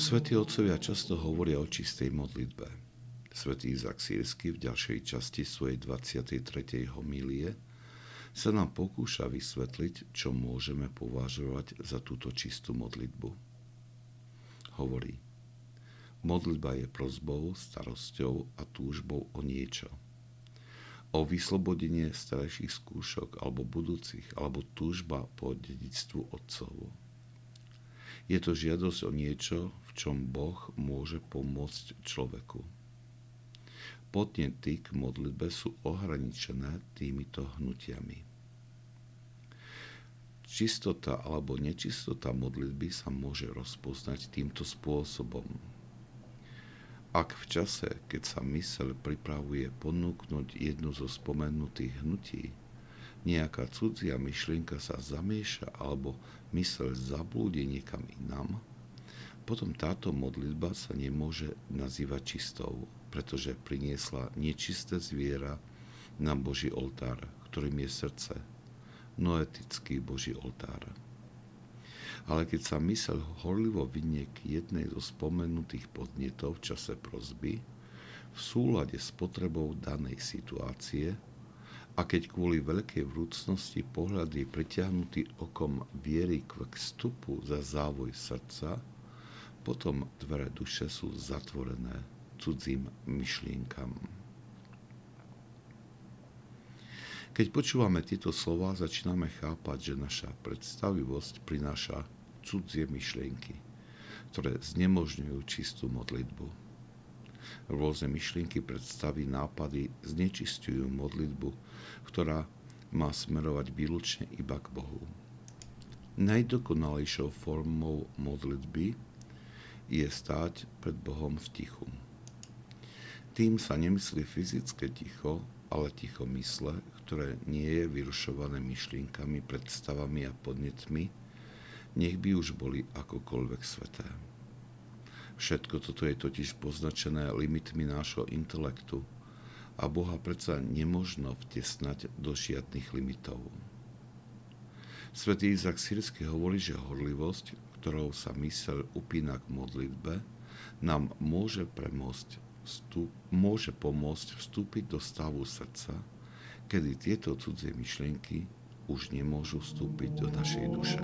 Svetí otcovia často hovoria o čistej modlitbe. Svetý Izak Sírsky v ďalšej časti svojej 23. homílie sa nám pokúša vysvetliť, čo môžeme považovať za túto čistú modlitbu. Hovorí, modlitba je prozbou, starosťou a túžbou o niečo. O vyslobodenie starejších skúšok alebo budúcich, alebo túžba po dedictvu otcovu. Je to žiadosť o niečo, v čom Boh môže pomôcť človeku. Podnety k modlitbe sú ohraničené týmito hnutiami. Čistota alebo nečistota modlitby sa môže rozpoznať týmto spôsobom. Ak v čase, keď sa mysel pripravuje ponúknuť jednu zo spomenutých hnutí, nejaká cudzia myšlienka sa zamieša alebo mysel zablúdi niekam inám, potom táto modlitba sa nemôže nazývať čistou, pretože priniesla nečisté zviera na Boží oltár, ktorým je srdce, noetický Boží oltár. Ale keď sa mysel horlivo vynie k jednej zo spomenutých podnetov v čase prozby, v súlade s potrebou danej situácie, a keď kvôli veľkej vrúcnosti pohľad je pritiahnutý okom viery k vstupu za závoj srdca, potom dvere duše sú zatvorené cudzím myšlienkam. Keď počúvame tieto slova, začíname chápať, že naša predstavivosť prináša cudzie myšlienky, ktoré znemožňujú čistú modlitbu. Rôzne myšlienky, predstavy, nápady znečistujú modlitbu, ktorá má smerovať výlučne iba k Bohu. Najdokonalejšou formou modlitby je stáť pred Bohom v tichu. Tým sa nemyslí fyzické ticho, ale ticho mysle, ktoré nie je vyrušované myšlienkami, predstavami a podnetmi, nech by už boli akokoľvek sveté. Všetko toto je totiž poznačené limitmi nášho intelektu a Boha predsa nemožno vtesnať do žiadnych limitov. Svetý Izak Sírsky hovorí, že horlivosť, ktorou sa mysel upína k modlitbe, nám môže, premôcť, vstup, môže pomôcť vstúpiť do stavu srdca, kedy tieto cudzie myšlienky už nemôžu vstúpiť do našej duše.